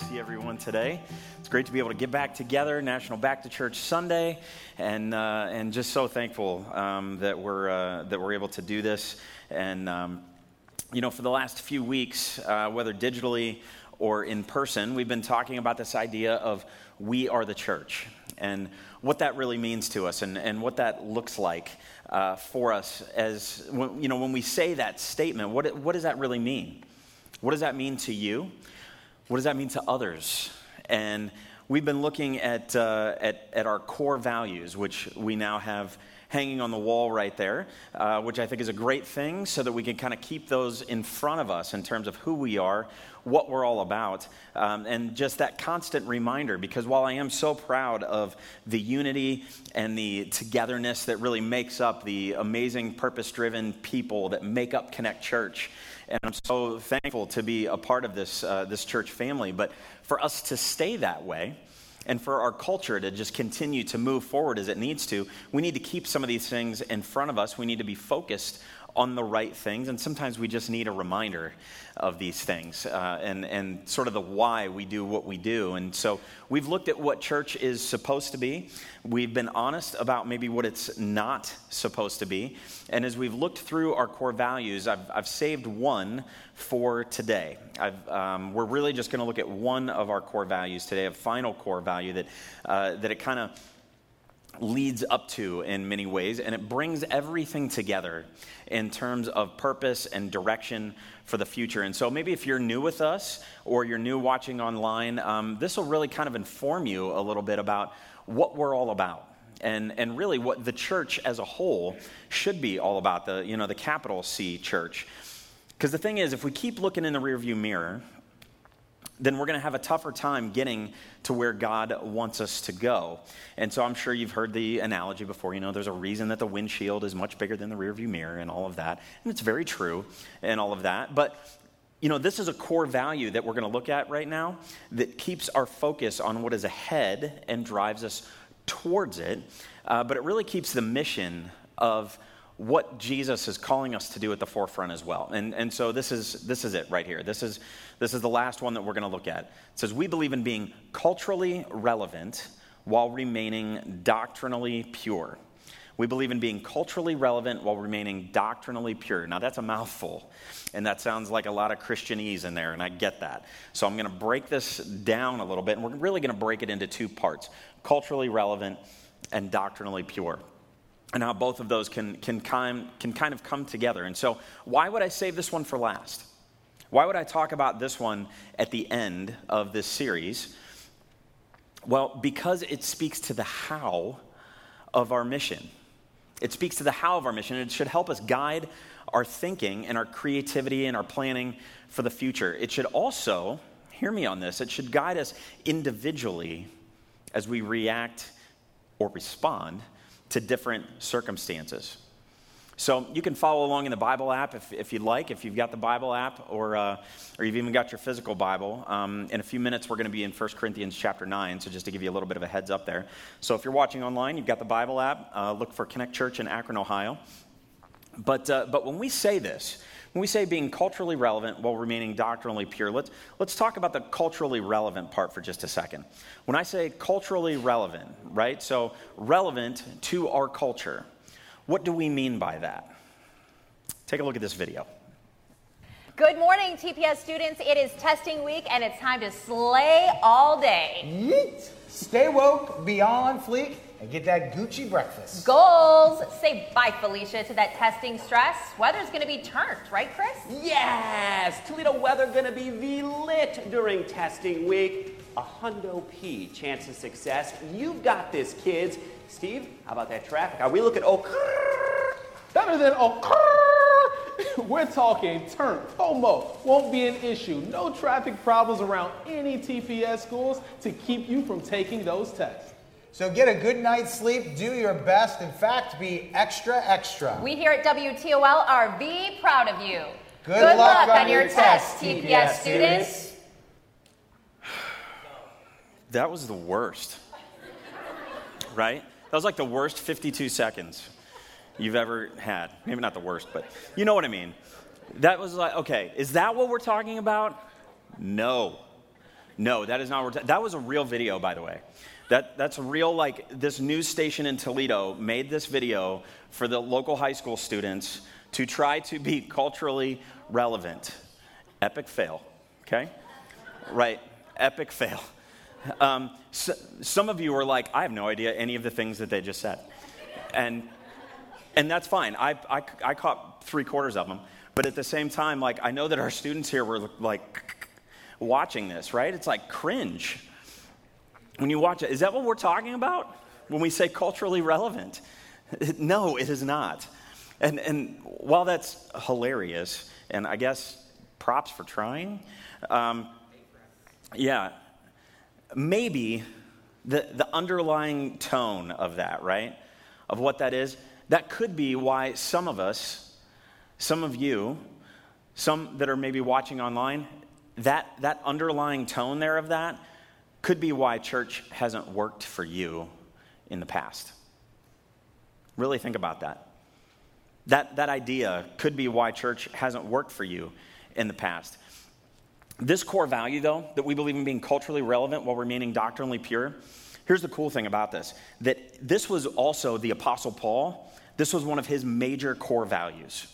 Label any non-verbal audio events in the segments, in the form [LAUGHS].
see everyone today. It's great to be able to get back together, National Back to Church Sunday, and uh, and just so thankful um, that we're uh, that we're able to do this. And um, you know, for the last few weeks, uh, whether digitally or in person, we've been talking about this idea of we are the church and what that really means to us and, and what that looks like uh, for us as you know when we say that statement what, what does that really mean what does that mean to you what does that mean to others? And we've been looking at, uh, at, at, our core values, which we now have hanging on the wall right there, uh, which I think is a great thing so that we can kind of keep those in front of us in terms of who we are, what we're all about, um, and just that constant reminder. Because while I am so proud of the unity and the togetherness that really makes up the amazing purpose driven people that make up Connect Church, and I'm so thankful to be a part of this, uh, this church family. But for us to stay that way, and for our culture to just continue to move forward as it needs to, we need to keep some of these things in front of us. We need to be focused on the right things. And sometimes we just need a reminder of these things uh, and, and sort of the why we do what we do. And so we've looked at what church is supposed to be. We've been honest about maybe what it's not supposed to be. And as we've looked through our core values, I've, I've saved one for today. Um, we're really just going to look at one of our core values today, a final core value that, uh, that it kind of leads up to in many ways, and it brings everything together in terms of purpose and direction for the future. And so, maybe if you're new with us or you're new watching online, um, this will really kind of inform you a little bit about what we're all about. And, and really what the church as a whole should be all about the you know the capital C church because the thing is if we keep looking in the rearview mirror then we're going to have a tougher time getting to where God wants us to go. And so I'm sure you've heard the analogy before. You know, there's a reason that the windshield is much bigger than the rearview mirror and all of that. And it's very true and all of that. But, you know, this is a core value that we're going to look at right now that keeps our focus on what is ahead and drives us towards it. Uh, but it really keeps the mission of what Jesus is calling us to do at the forefront as well. And, and so this is, this is it right here. This is, this is the last one that we're going to look at. It says, We believe in being culturally relevant while remaining doctrinally pure. We believe in being culturally relevant while remaining doctrinally pure. Now, that's a mouthful, and that sounds like a lot of Christianese in there, and I get that. So, I'm going to break this down a little bit, and we're really going to break it into two parts culturally relevant and doctrinally pure and how both of those can, can, kind, can kind of come together. And so, why would I save this one for last? Why would I talk about this one at the end of this series? Well, because it speaks to the how of our mission. It speaks to the how of our mission. It should help us guide our thinking and our creativity and our planning for the future. It should also, hear me on this, it should guide us individually as we react or respond to different circumstances. So you can follow along in the Bible app if, if you'd like, if you've got the Bible app or, uh, or you've even got your physical Bible. Um, in a few minutes, we're going to be in 1 Corinthians chapter 9, so just to give you a little bit of a heads up there. So if you're watching online, you've got the Bible app, uh, look for Connect Church in Akron, Ohio. But, uh, but when we say this, when we say being culturally relevant while remaining doctrinally pure, let's, let's talk about the culturally relevant part for just a second. When I say culturally relevant, right? So relevant to our culture, what do we mean by that? Take a look at this video. Good morning, TPS students. It is testing week and it's time to slay all day. Yeet. Stay woke, beyond fleek, and get that Gucci breakfast. Goals. Say bye, Felicia, to that testing stress. Weather's going to be turned, right, Chris? Yes. Toledo weather going to be V-lit during testing week. A hundo P chance of success. You've got this, kids. Steve, how about that traffic? Are we looking oh better than oh [LAUGHS] We're talking turn, FOMO won't be an issue. No traffic problems around any TPS schools to keep you from taking those tests. So get a good night's sleep, do your best, in fact, be extra, extra. We here at WTOL are be proud of you. Good, good luck, luck, on, your test, TPS, TPS students. That was the worst. Right? That was like the worst 52 seconds you've ever had. Maybe not the worst, but you know what I mean. That was like, okay, is that what we're talking about? No. No, that is not. what we're ta- That was a real video, by the way. That, that's real, like, this news station in Toledo made this video for the local high school students to try to be culturally relevant. Epic fail, okay? Right, epic fail. Um, so, some of you are like, I have no idea any of the things that they just said. And, and that's fine. I, I, I caught three quarters of them. But at the same time, like, I know that our students here were like watching this, right? It's like cringe when you watch it. Is that what we're talking about when we say culturally relevant? [LAUGHS] No, it is not. And, and while that's hilarious, and I guess props for trying, um, yeah, maybe the, the underlying tone of that, right? Of what that is, that could be why some of us, some of you, some that are maybe watching online, that, that underlying tone there of that could be why church hasn't worked for you in the past. Really think about that. That, that idea could be why church hasn't worked for you in the past. This core value, though, that we believe in being culturally relevant while remaining doctrinally pure, here's the cool thing about this that this was also the Apostle Paul, this was one of his major core values.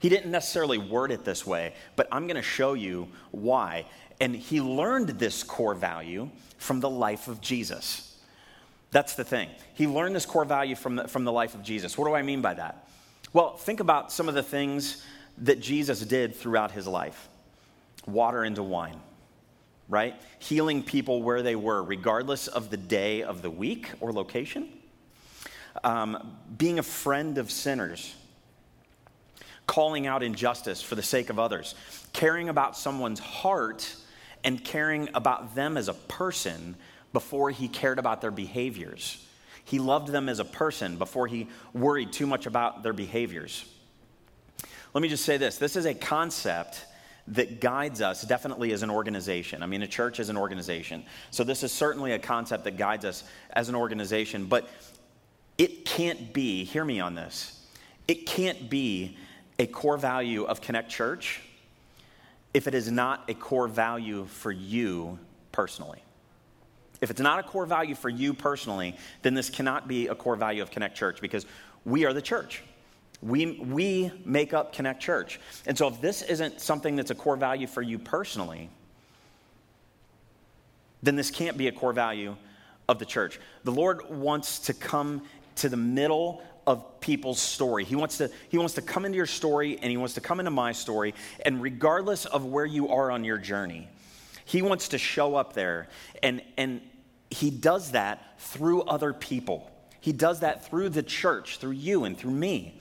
He didn't necessarily word it this way, but I'm going to show you why. And he learned this core value from the life of Jesus. That's the thing. He learned this core value from the, from the life of Jesus. What do I mean by that? Well, think about some of the things that Jesus did throughout his life water into wine, right? Healing people where they were, regardless of the day of the week or location. Um, being a friend of sinners calling out injustice for the sake of others, caring about someone's heart and caring about them as a person before he cared about their behaviors. He loved them as a person before he worried too much about their behaviors. Let me just say this this is a concept that guides us definitely as an organization. I mean, a church is an organization. So, this is certainly a concept that guides us as an organization, but it can't be, hear me on this, it can't be a core value of Connect Church if it is not a core value for you personally. If it's not a core value for you personally, then this cannot be a core value of Connect Church because we are the church. We, we make up Connect Church. And so if this isn't something that's a core value for you personally, then this can't be a core value of the church. The Lord wants to come to the middle of people's story. He wants to he wants to come into your story and he wants to come into my story and regardless of where you are on your journey, he wants to show up there and and he does that through other people. He does that through the church, through you and through me.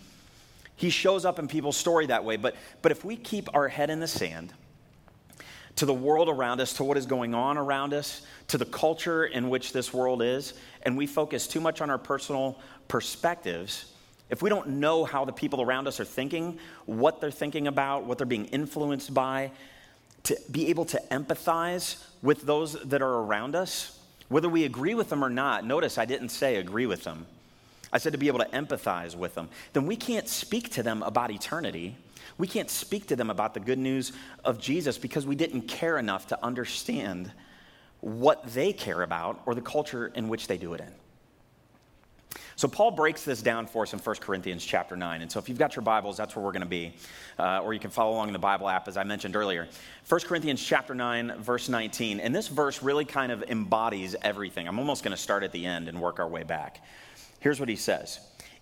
He shows up in people's story that way, but but if we keep our head in the sand, to the world around us, to what is going on around us, to the culture in which this world is, and we focus too much on our personal perspectives, if we don't know how the people around us are thinking, what they're thinking about, what they're being influenced by, to be able to empathize with those that are around us, whether we agree with them or not, notice I didn't say agree with them. I said to be able to empathize with them. Then we can't speak to them about eternity. We can't speak to them about the good news of Jesus because we didn't care enough to understand what they care about or the culture in which they do it in. So Paul breaks this down for us in 1 Corinthians chapter 9. And so if you've got your Bibles, that's where we're going to be. Uh, or you can follow along in the Bible app, as I mentioned earlier. 1 Corinthians chapter 9, verse 19. And this verse really kind of embodies everything. I'm almost going to start at the end and work our way back. Here's what he says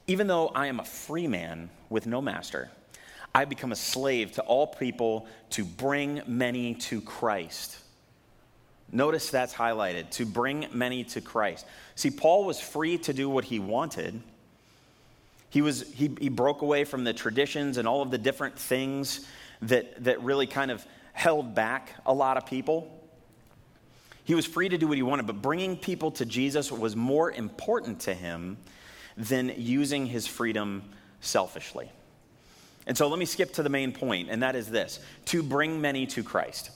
Even though I am a free man with no master, I become a slave to all people to bring many to Christ. Notice that's highlighted to bring many to Christ. See, Paul was free to do what he wanted. He, was, he, he broke away from the traditions and all of the different things that, that really kind of held back a lot of people. He was free to do what he wanted, but bringing people to Jesus was more important to him than using his freedom selfishly. And so let me skip to the main point, and that is this to bring many to Christ.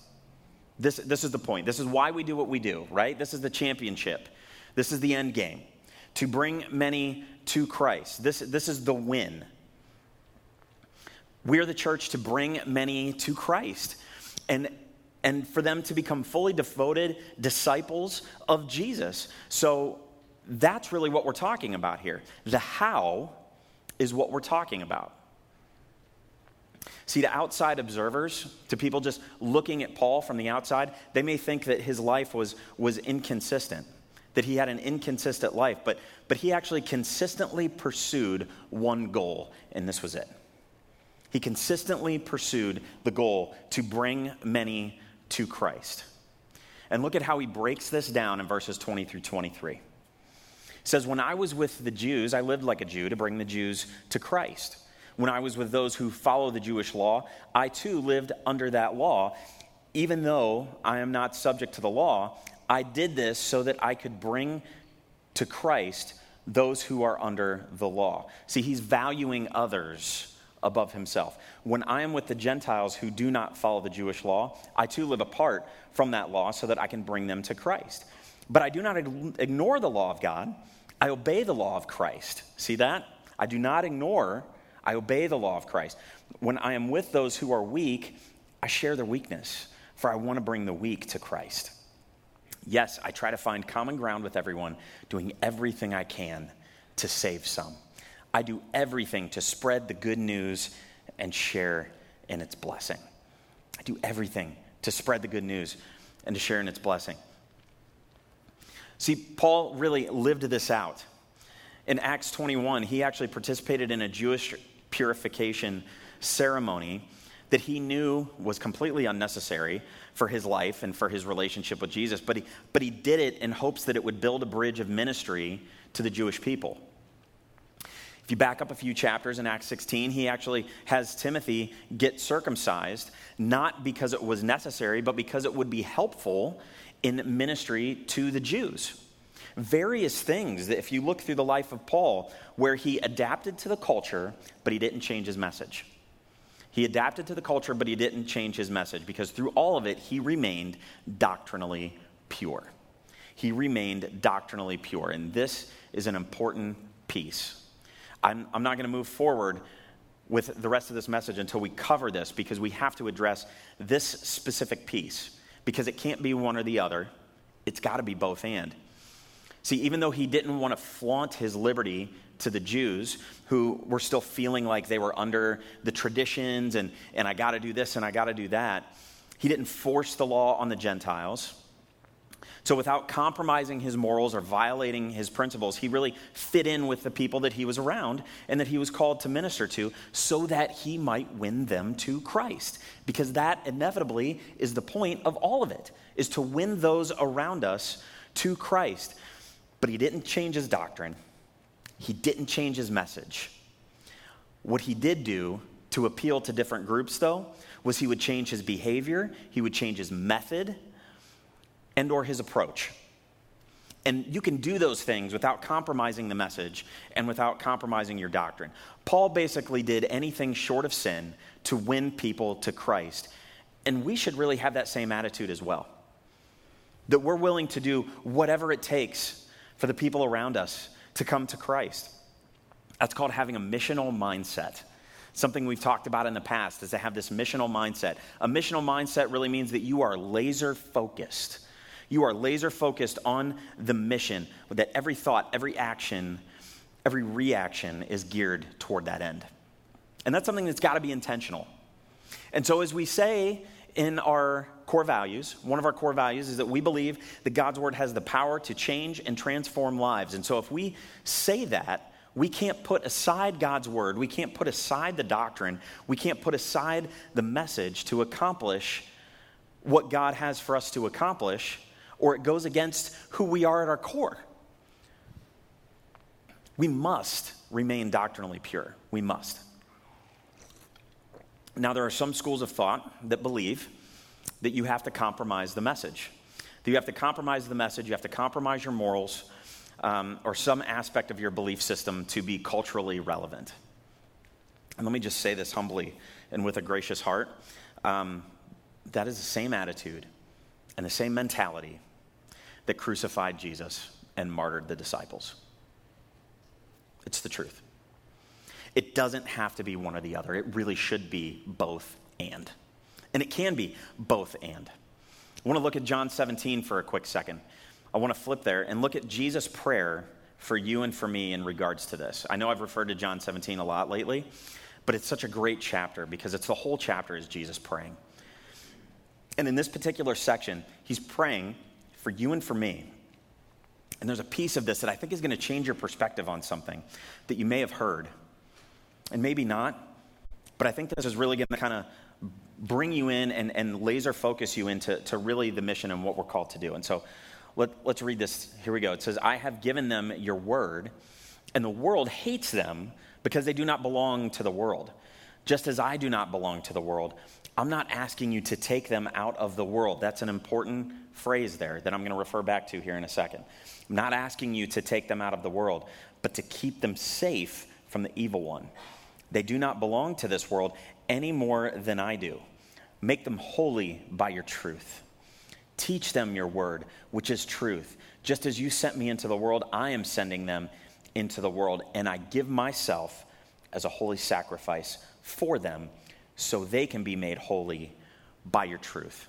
This, this is the point. This is why we do what we do, right? This is the championship. This is the end game. To bring many to Christ. This, this is the win. We are the church to bring many to Christ. And and for them to become fully devoted disciples of Jesus. So that's really what we're talking about here. The how is what we're talking about. See, to outside observers, to people just looking at Paul from the outside, they may think that his life was, was inconsistent, that he had an inconsistent life, but, but he actually consistently pursued one goal, and this was it. He consistently pursued the goal to bring many to Christ. And look at how he breaks this down in verses 20 through 23. He says, When I was with the Jews, I lived like a Jew to bring the Jews to Christ. When I was with those who follow the Jewish law, I too lived under that law. Even though I am not subject to the law, I did this so that I could bring to Christ those who are under the law. See, he's valuing others above himself. When I am with the Gentiles who do not follow the Jewish law, I too live apart from that law so that I can bring them to Christ. But I do not ignore the law of God, I obey the law of Christ. See that? I do not ignore, I obey the law of Christ. When I am with those who are weak, I share their weakness, for I want to bring the weak to Christ. Yes, I try to find common ground with everyone, doing everything I can to save some. I do everything to spread the good news and share in its blessing. I do everything to spread the good news and to share in its blessing. See, Paul really lived this out. In Acts 21, he actually participated in a Jewish purification ceremony that he knew was completely unnecessary for his life and for his relationship with Jesus, but he, but he did it in hopes that it would build a bridge of ministry to the Jewish people. If you back up a few chapters in Acts 16, he actually has Timothy get circumcised, not because it was necessary, but because it would be helpful in ministry to the Jews. Various things that, if you look through the life of Paul, where he adapted to the culture, but he didn't change his message. He adapted to the culture, but he didn't change his message because through all of it, he remained doctrinally pure. He remained doctrinally pure. And this is an important piece I'm, I'm not going to move forward with the rest of this message until we cover this because we have to address this specific piece because it can't be one or the other. It's got to be both and. See, even though he didn't want to flaunt his liberty to the Jews who were still feeling like they were under the traditions and, and I got to do this and I got to do that, he didn't force the law on the Gentiles. So, without compromising his morals or violating his principles, he really fit in with the people that he was around and that he was called to minister to so that he might win them to Christ. Because that inevitably is the point of all of it, is to win those around us to Christ. But he didn't change his doctrine, he didn't change his message. What he did do to appeal to different groups, though, was he would change his behavior, he would change his method, and or his approach. And you can do those things without compromising the message and without compromising your doctrine. Paul basically did anything short of sin to win people to Christ. And we should really have that same attitude as well. That we're willing to do whatever it takes for the people around us to come to Christ. That's called having a missional mindset. Something we've talked about in the past is to have this missional mindset. A missional mindset really means that you are laser focused you are laser focused on the mission, that every thought, every action, every reaction is geared toward that end. And that's something that's got to be intentional. And so, as we say in our core values, one of our core values is that we believe that God's word has the power to change and transform lives. And so, if we say that, we can't put aside God's word, we can't put aside the doctrine, we can't put aside the message to accomplish what God has for us to accomplish or it goes against who we are at our core. We must remain doctrinally pure. We must. Now, there are some schools of thought that believe that you have to compromise the message. That you have to compromise the message, you have to compromise your morals, um, or some aspect of your belief system to be culturally relevant. And let me just say this humbly and with a gracious heart um, that is the same attitude and the same mentality that crucified Jesus and martyred the disciples. It's the truth. It doesn't have to be one or the other. It really should be both and. And it can be both and. I want to look at John 17 for a quick second. I want to flip there and look at Jesus' prayer for you and for me in regards to this. I know I've referred to John 17 a lot lately, but it's such a great chapter because it's the whole chapter is Jesus praying. And in this particular section, he's praying for you and for me. And there's a piece of this that I think is going to change your perspective on something that you may have heard, and maybe not. But I think this is really going to kind of bring you in and, and laser focus you into to really the mission and what we're called to do. And so let, let's read this. Here we go. It says, I have given them your word, and the world hates them because they do not belong to the world, just as I do not belong to the world. I'm not asking you to take them out of the world. That's an important phrase there that I'm going to refer back to here in a second. I'm not asking you to take them out of the world, but to keep them safe from the evil one. They do not belong to this world any more than I do. Make them holy by your truth. Teach them your word, which is truth. Just as you sent me into the world, I am sending them into the world, and I give myself as a holy sacrifice for them so they can be made holy by your truth.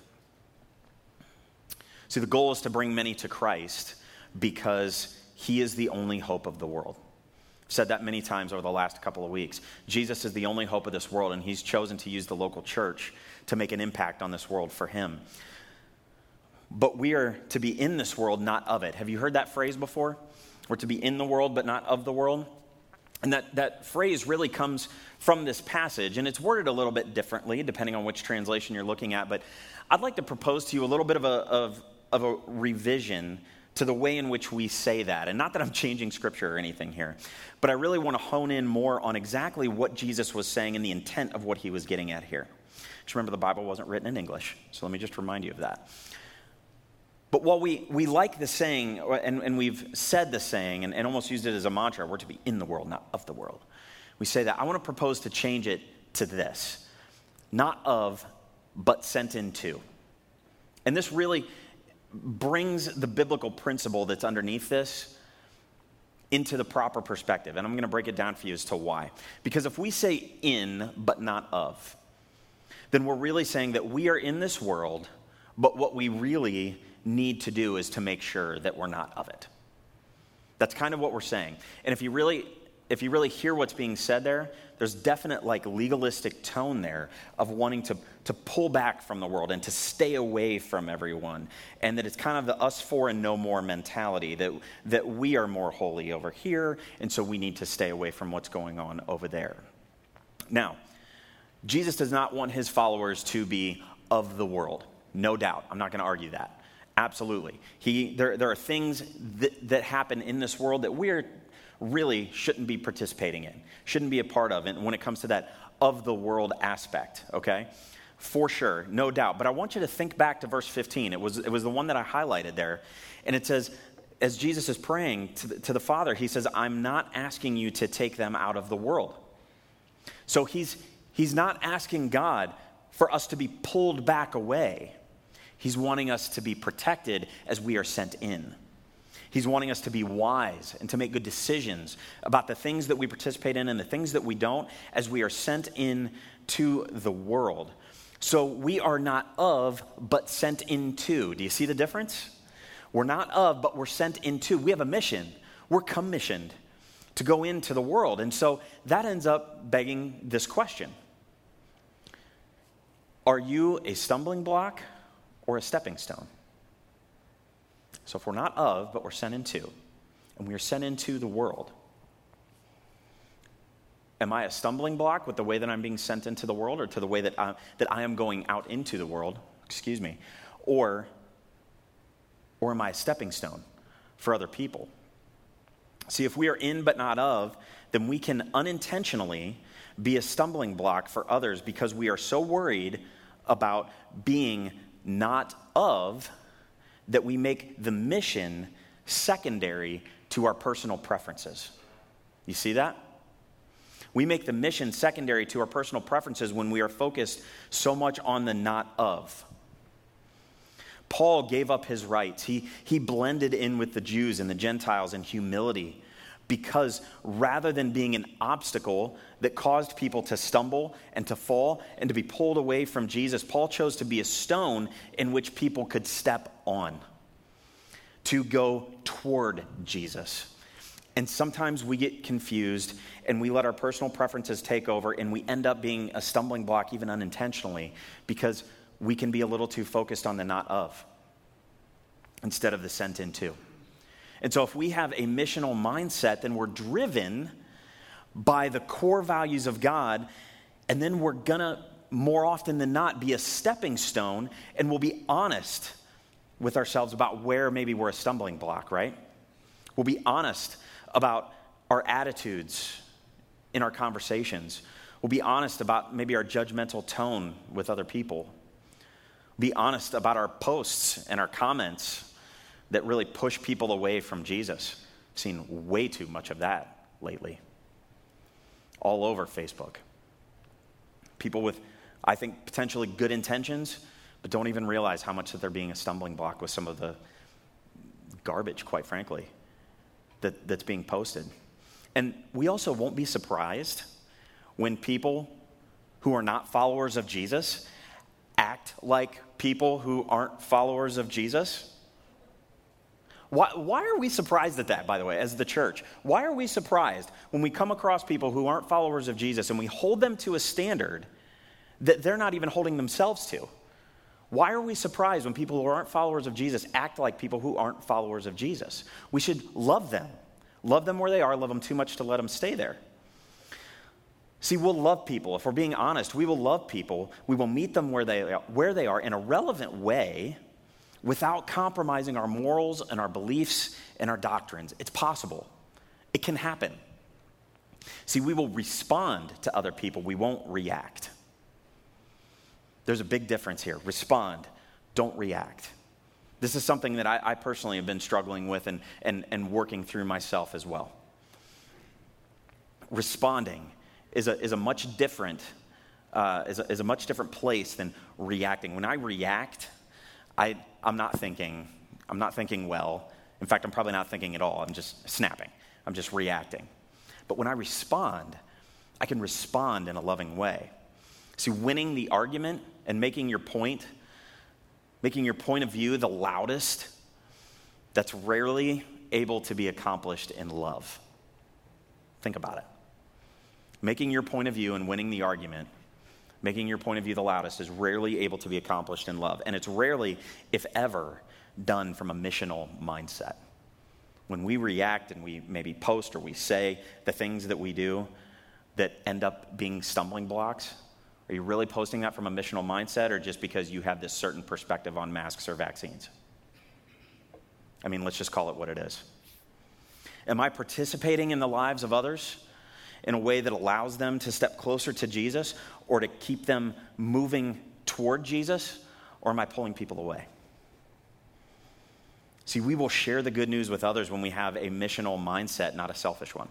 See, the goal is to bring many to Christ because he is the only hope of the world. Said that many times over the last couple of weeks. Jesus is the only hope of this world, and he's chosen to use the local church to make an impact on this world for him but we are to be in this world, not of it. Have you heard that phrase before? We're to be in the world, but not of the world. And that, that phrase really comes from this passage, and it's worded a little bit differently depending on which translation you're looking at. But I'd like to propose to you a little bit of a, of, of a revision to the way in which we say that. And not that I'm changing scripture or anything here, but I really want to hone in more on exactly what Jesus was saying and the intent of what he was getting at here. Just remember, the Bible wasn't written in English, so let me just remind you of that. But while we, we like the saying, and, and we've said the saying and, and almost used it as a mantra, we're to be in the world, not of the world. We say that. I want to propose to change it to this not of, but sent into. And this really brings the biblical principle that's underneath this into the proper perspective. And I'm going to break it down for you as to why. Because if we say in, but not of, then we're really saying that we are in this world, but what we really need to do is to make sure that we're not of it. That's kind of what we're saying. And if you really if you really hear what's being said there, there's definite like legalistic tone there of wanting to, to pull back from the world and to stay away from everyone. And that it's kind of the us four and no more mentality that, that we are more holy over here, and so we need to stay away from what's going on over there. Now, Jesus does not want his followers to be of the world. No doubt. I'm not going to argue that. Absolutely. He, there, there are things that, that happen in this world that we're really shouldn't be participating in, shouldn't be a part of, and when it comes to that of the world aspect, okay? For sure, no doubt. But I want you to think back to verse 15. It was, it was the one that I highlighted there. And it says, as Jesus is praying to the, to the Father, he says, I'm not asking you to take them out of the world. So he's, he's not asking God for us to be pulled back away. He's wanting us to be protected as we are sent in. He's wanting us to be wise and to make good decisions about the things that we participate in and the things that we don't as we are sent in to the world. So we are not of, but sent into. Do you see the difference? We're not of, but we're sent into. We have a mission. We're commissioned to go into the world. And so that ends up begging this question Are you a stumbling block or a stepping stone. So if we're not of, but we're sent into, and we are sent into the world, am I a stumbling block with the way that I'm being sent into the world or to the way that I, that I am going out into the world? Excuse me. Or, or am I a stepping stone for other people? See, if we are in but not of, then we can unintentionally be a stumbling block for others because we are so worried about being not of, that we make the mission secondary to our personal preferences. You see that? We make the mission secondary to our personal preferences when we are focused so much on the not of. Paul gave up his rights. He, he blended in with the Jews and the Gentiles in humility because rather than being an obstacle that caused people to stumble and to fall and to be pulled away from Jesus, Paul chose to be a stone in which people could step on, to go toward Jesus. And sometimes we get confused and we let our personal preferences take over and we end up being a stumbling block, even unintentionally, because we can be a little too focused on the not of instead of the sent into. And so, if we have a missional mindset, then we're driven by the core values of God, and then we're gonna, more often than not, be a stepping stone, and we'll be honest with ourselves about where maybe we're a stumbling block, right? We'll be honest about our attitudes in our conversations. We'll be honest about maybe our judgmental tone with other people. Be honest about our posts and our comments that really push people away from Jesus. I've seen way too much of that lately. All over Facebook. People with, I think, potentially good intentions, but don't even realize how much that they're being a stumbling block with some of the garbage, quite frankly, that, that's being posted. And we also won't be surprised when people who are not followers of Jesus act like people who aren't followers of Jesus. Why, why, are we surprised at that, by the way, as the church? Why are we surprised when we come across people who aren't followers of Jesus and we hold them to a standard that they're not even holding themselves to? Why are we surprised when people who aren't followers of Jesus act like people who aren't followers of Jesus? We should love them. Love them where they are, love them too much to let them stay there. See, we'll love people. If we're being honest, we will love people. We will meet them where they are, where they are in a relevant way without compromising our morals and our beliefs and our doctrines. It's possible, it can happen. See, we will respond to other people, we won't react. There's a big difference here. Respond, don't react. This is something that I, I personally have been struggling with and, and, and working through myself as well. Responding is a, is a much different uh, is, a, is a much different place than reacting. When I react, I, I'm not thinking, I'm not thinking well. In fact, I'm probably not thinking at all. I'm just snapping. I'm just reacting. But when I respond, I can respond in a loving way. See, winning the argument and making your point, making your point of view the loudest, that's rarely able to be accomplished in love. Think about it. Making your point of view and winning the argument making your point of view the loudest is rarely able to be accomplished in love. And it's rarely, if ever, done from a missional mindset. When we react and we maybe post or we say the things that we do that end up being stumbling blocks, are you really posting that from a missional mindset or just because you have this certain perspective on masks or vaccines? I mean, let's just call it what it is. Am I participating in the lives of others? In a way that allows them to step closer to Jesus or to keep them moving toward Jesus? Or am I pulling people away? See, we will share the good news with others when we have a missional mindset, not a selfish one.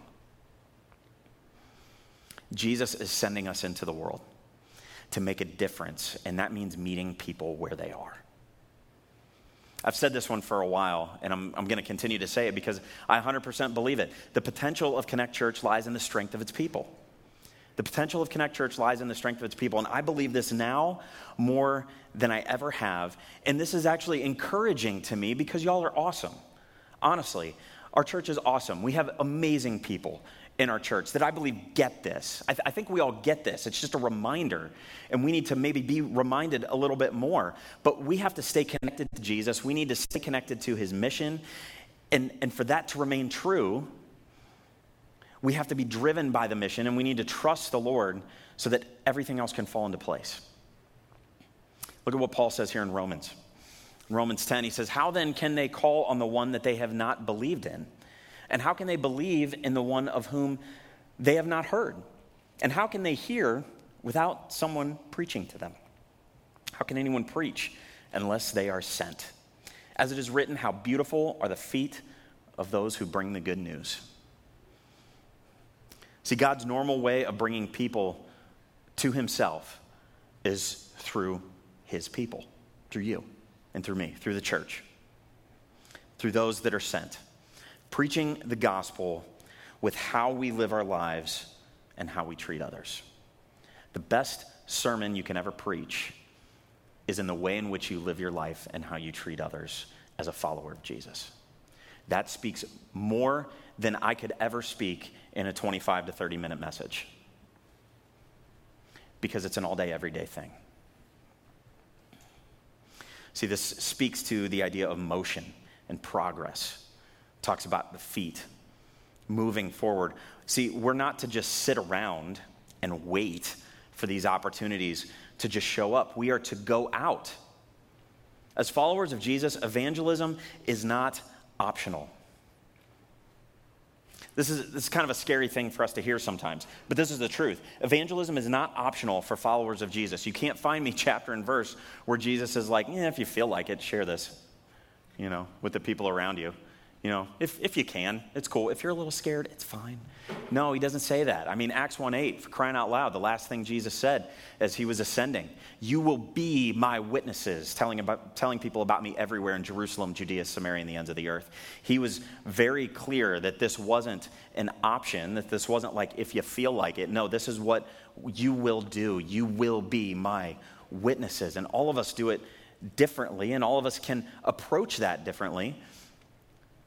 Jesus is sending us into the world to make a difference, and that means meeting people where they are. I've said this one for a while, and I'm, I'm going to continue to say it because I 100% believe it. The potential of Connect Church lies in the strength of its people. The potential of Connect Church lies in the strength of its people, and I believe this now more than I ever have. And this is actually encouraging to me because y'all are awesome. Honestly, our church is awesome. We have amazing people in our church that I believe get this. I, th- I, think we all get this. It's just a reminder, and we need to maybe be reminded a little bit more. But we have to stay connected to Jesus. We need to stay connected to his mission. And, and for that to remain true, we have to be driven by the mission, and we need to trust the Lord so that everything else can fall into place. Look at what Paul says here in Romans. Romans 10, he says, How then can they call on the one that they have not believed in? And how can they believe in the one of whom they have not heard? And how can they hear without someone preaching to them? How can anyone preach unless they are sent? As it is written, how beautiful are the feet of those who bring the good news. See, God's normal way of bringing people to himself is through his people, through you and through me, through the church, through those that are sent preaching the gospel with how we live our lives and how we treat others. The best sermon you can ever preach is in the way in which you live your life and how you treat others as a follower of Jesus. That speaks more than I could ever speak in a 25 to 30 minute message because it's an all day, everyday thing. See, this speaks to the idea of motion and progress. Talks about the feet moving forward. See, we're not to just sit around and wait for these opportunities to just show up. We are to go out. As followers of Jesus, evangelism is not optional. This is, this is kind of a scary thing for us to hear sometimes, but this is the truth. Evangelism is not optional for followers of Jesus. You can't find me [LAUGHS] chapter and verse where Jesus is like, yeah, if you feel like it, share this, you know, with the people around you. You know, if, if you can, it's cool. If you're a little scared, it's fine. No, he doesn't say that. I mean, Acts 1 8, for crying out loud, the last thing Jesus said as he was ascending, You will be my witnesses, telling, about, telling people about me everywhere in Jerusalem, Judea, Samaria, and the ends of the earth. He was very clear that this wasn't an option, that this wasn't like if you feel like it. No, this is what you will do. You will be my witnesses. And all of us do it differently, and all of us can approach that differently.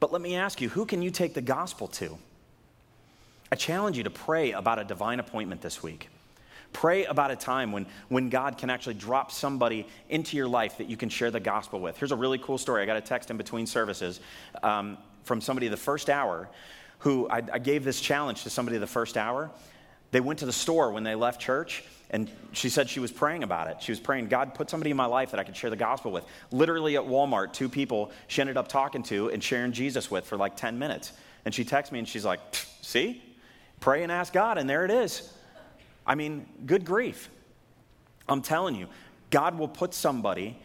But let me ask you who can you take the gospel to? I challenge you to pray about a divine appointment this week. Pray about a time when, when God can actually drop somebody into your life that you can share the gospel with. Here's a really cool story. I got a text in between services um, from somebody the first hour who I, I gave this challenge to somebody the first hour. They went to the store when they left church and she said she was praying about it. She was praying, God, put somebody in my life that I could share the gospel with. Literally at Walmart, two people she ended up talking to and sharing Jesus with for like 10 minutes. And she texts me and she's like, see? Pray and ask God, and there it is. I mean, good grief. I'm telling you, God will put somebody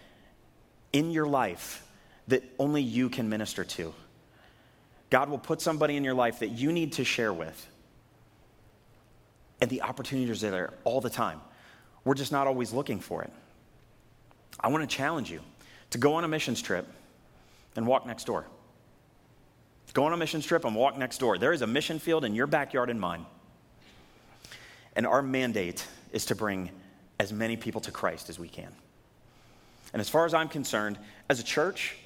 in your life that only you can minister to. God will put somebody in your life that you need to share with. And the opportunities are there all the time. We're just not always looking for it. I want to challenge you to go on a missions trip and walk next door. Go on a missions trip and walk next door. There is a mission field in your backyard and mine. And our mandate is to bring as many people to Christ as we can. And as far as I'm concerned, as a church,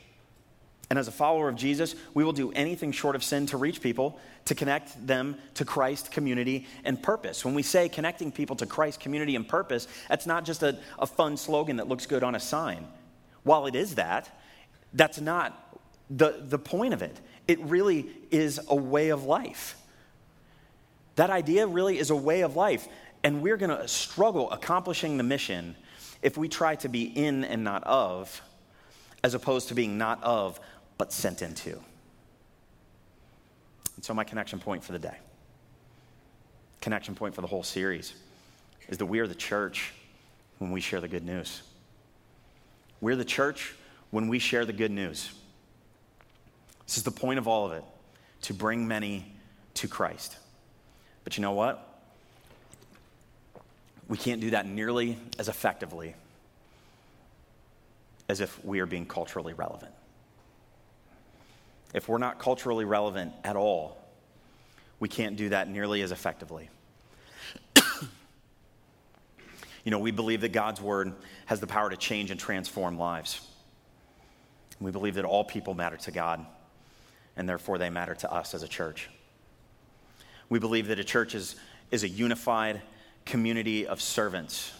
and as a follower of Jesus, we will do anything short of sin to reach people, to connect them to Christ, community, and purpose. When we say connecting people to Christ, community, and purpose, that's not just a, a fun slogan that looks good on a sign. While it is that, that's not the, the point of it. It really is a way of life. That idea really is a way of life. And we're going to struggle accomplishing the mission if we try to be in and not of, as opposed to being not of, but sent into. And so, my connection point for the day, connection point for the whole series, is that we are the church when we share the good news. We're the church when we share the good news. This is the point of all of it to bring many to Christ. But you know what? We can't do that nearly as effectively as if we are being culturally relevant if we're not culturally relevant at all, we can't do that nearly as effectively. [COUGHS] you know, we believe that God's word has the power to change and transform lives. We believe that all people matter to God, and therefore they matter to us as a church. We believe that a church is, is a unified community of servants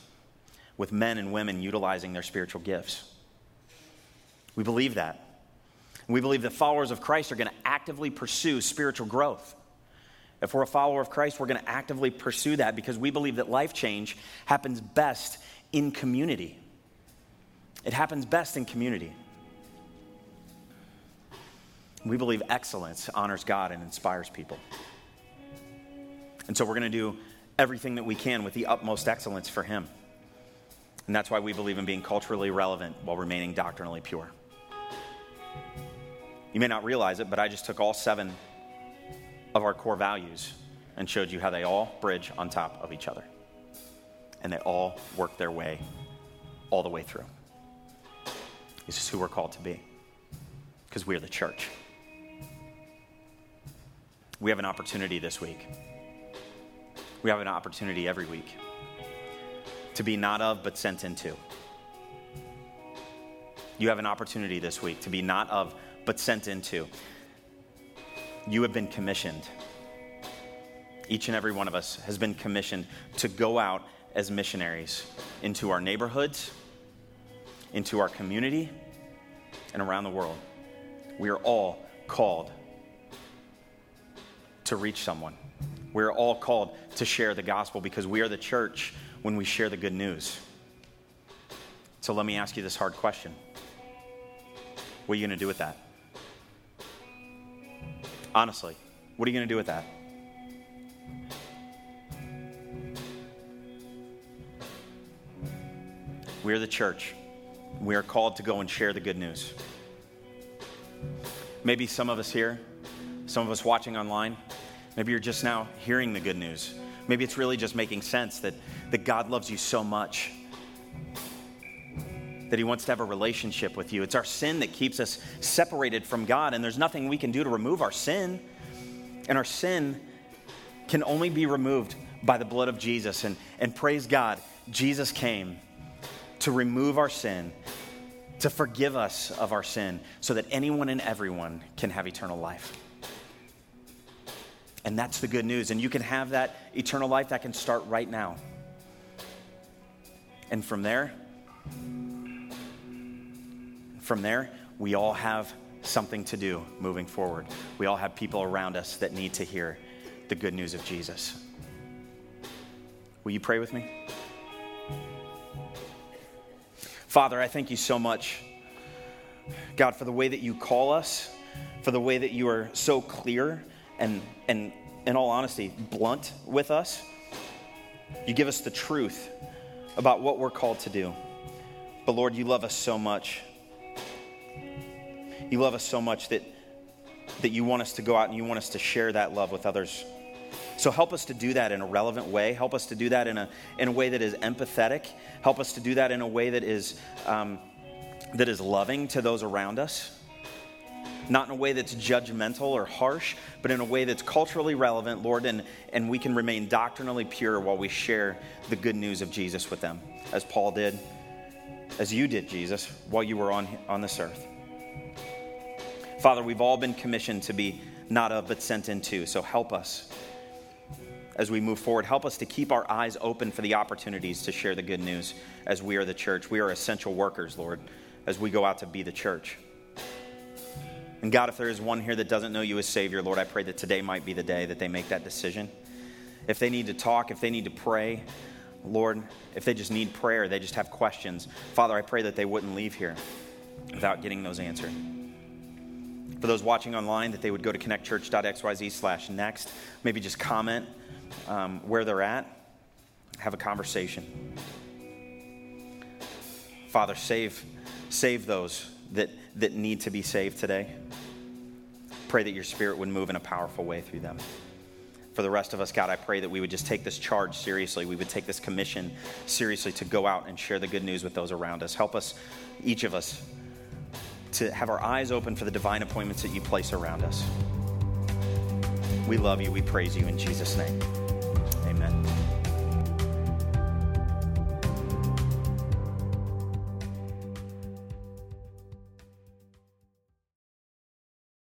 with men and women utilizing their spiritual gifts. We believe that. We believe that followers of Christ are going to actively pursue spiritual growth. If we're a follower of Christ, we're going to actively pursue that because we believe that life change happens best in community. It happens best in community. We believe excellence honors God and inspires people. And so we're going to do everything that we can with the utmost excellence for Him. And that's why we believe in being culturally relevant while remaining doctrinally pure. You may not realize it, but I just took all seven of our core values and showed you how they all bridge on top of each other. And they all work their way all the way through. This is who we're called to be because we are the church. we have an opportunity this week. We have an opportunity every week to be not of, but sent into. You have an opportunity this week to be not of, but sent into. You have been commissioned. Each and every one of us has been commissioned to go out as missionaries into our neighborhoods, into our community, and around the world. We are all called to reach someone. We are all called to share the gospel because we are the church when we share the good news. So let me ask you this hard question What are you going to do with that? Honestly, what are you going to do with that? We are the church. We are called to go and share the good news. Maybe some of us here, some of us watching online, maybe you're just now hearing the good news. Maybe it's really just making sense that, that God loves you so much, that He wants to have a relationship with you. It's our sin that keeps us separated from God, and there's nothing we can do to remove our sin. And our sin can only be removed by the blood of Jesus. And, and praise God, Jesus came to remove our sin, to forgive us of our sin, so that anyone and everyone can have eternal life. And that's the good news. And you can have that eternal life that can start right now. And from there, from there, we all have something to do moving forward. We all have people around us that need to hear the good news of Jesus. Will you pray with me? Father, I thank you so much, God, for the way that you call us, for the way that you are so clear and, and in all honesty, blunt with us. You give us the truth about what we're called to do. But Lord, you love us so much. You love us so much that, that you want us to go out and you want us to share that love with others. So help us to do that in a relevant way. Help us to do that in a, in a way that is empathetic. Help us to do that in a way that is, um, that is loving to those around us. Not in a way that's judgmental or harsh, but in a way that's culturally relevant, Lord, and, and we can remain doctrinally pure while we share the good news of Jesus with them, as Paul did, as you did, Jesus, while you were on, on this earth. Father, we've all been commissioned to be not of, but sent into, so help us as we move forward. Help us to keep our eyes open for the opportunities to share the good news as we are the church. We are essential workers, Lord, as we go out to be the church. And God, if there is one here that doesn't know you as Savior, Lord, I pray that today might be the day that they make that decision. If they need to talk, if they need to pray, Lord, if they just need prayer, they just have questions, Father, I pray that they wouldn't leave here without getting those answered. For those watching online, that they would go to connectchurch.xyz slash next, maybe just comment um, where they're at, have a conversation. Father, save, save those that, that need to be saved today. Pray that your spirit would move in a powerful way through them. For the rest of us, God, I pray that we would just take this charge seriously. We would take this commission seriously to go out and share the good news with those around us. Help us, each of us, to have our eyes open for the divine appointments that you place around us. We love you. We praise you in Jesus' name. Amen.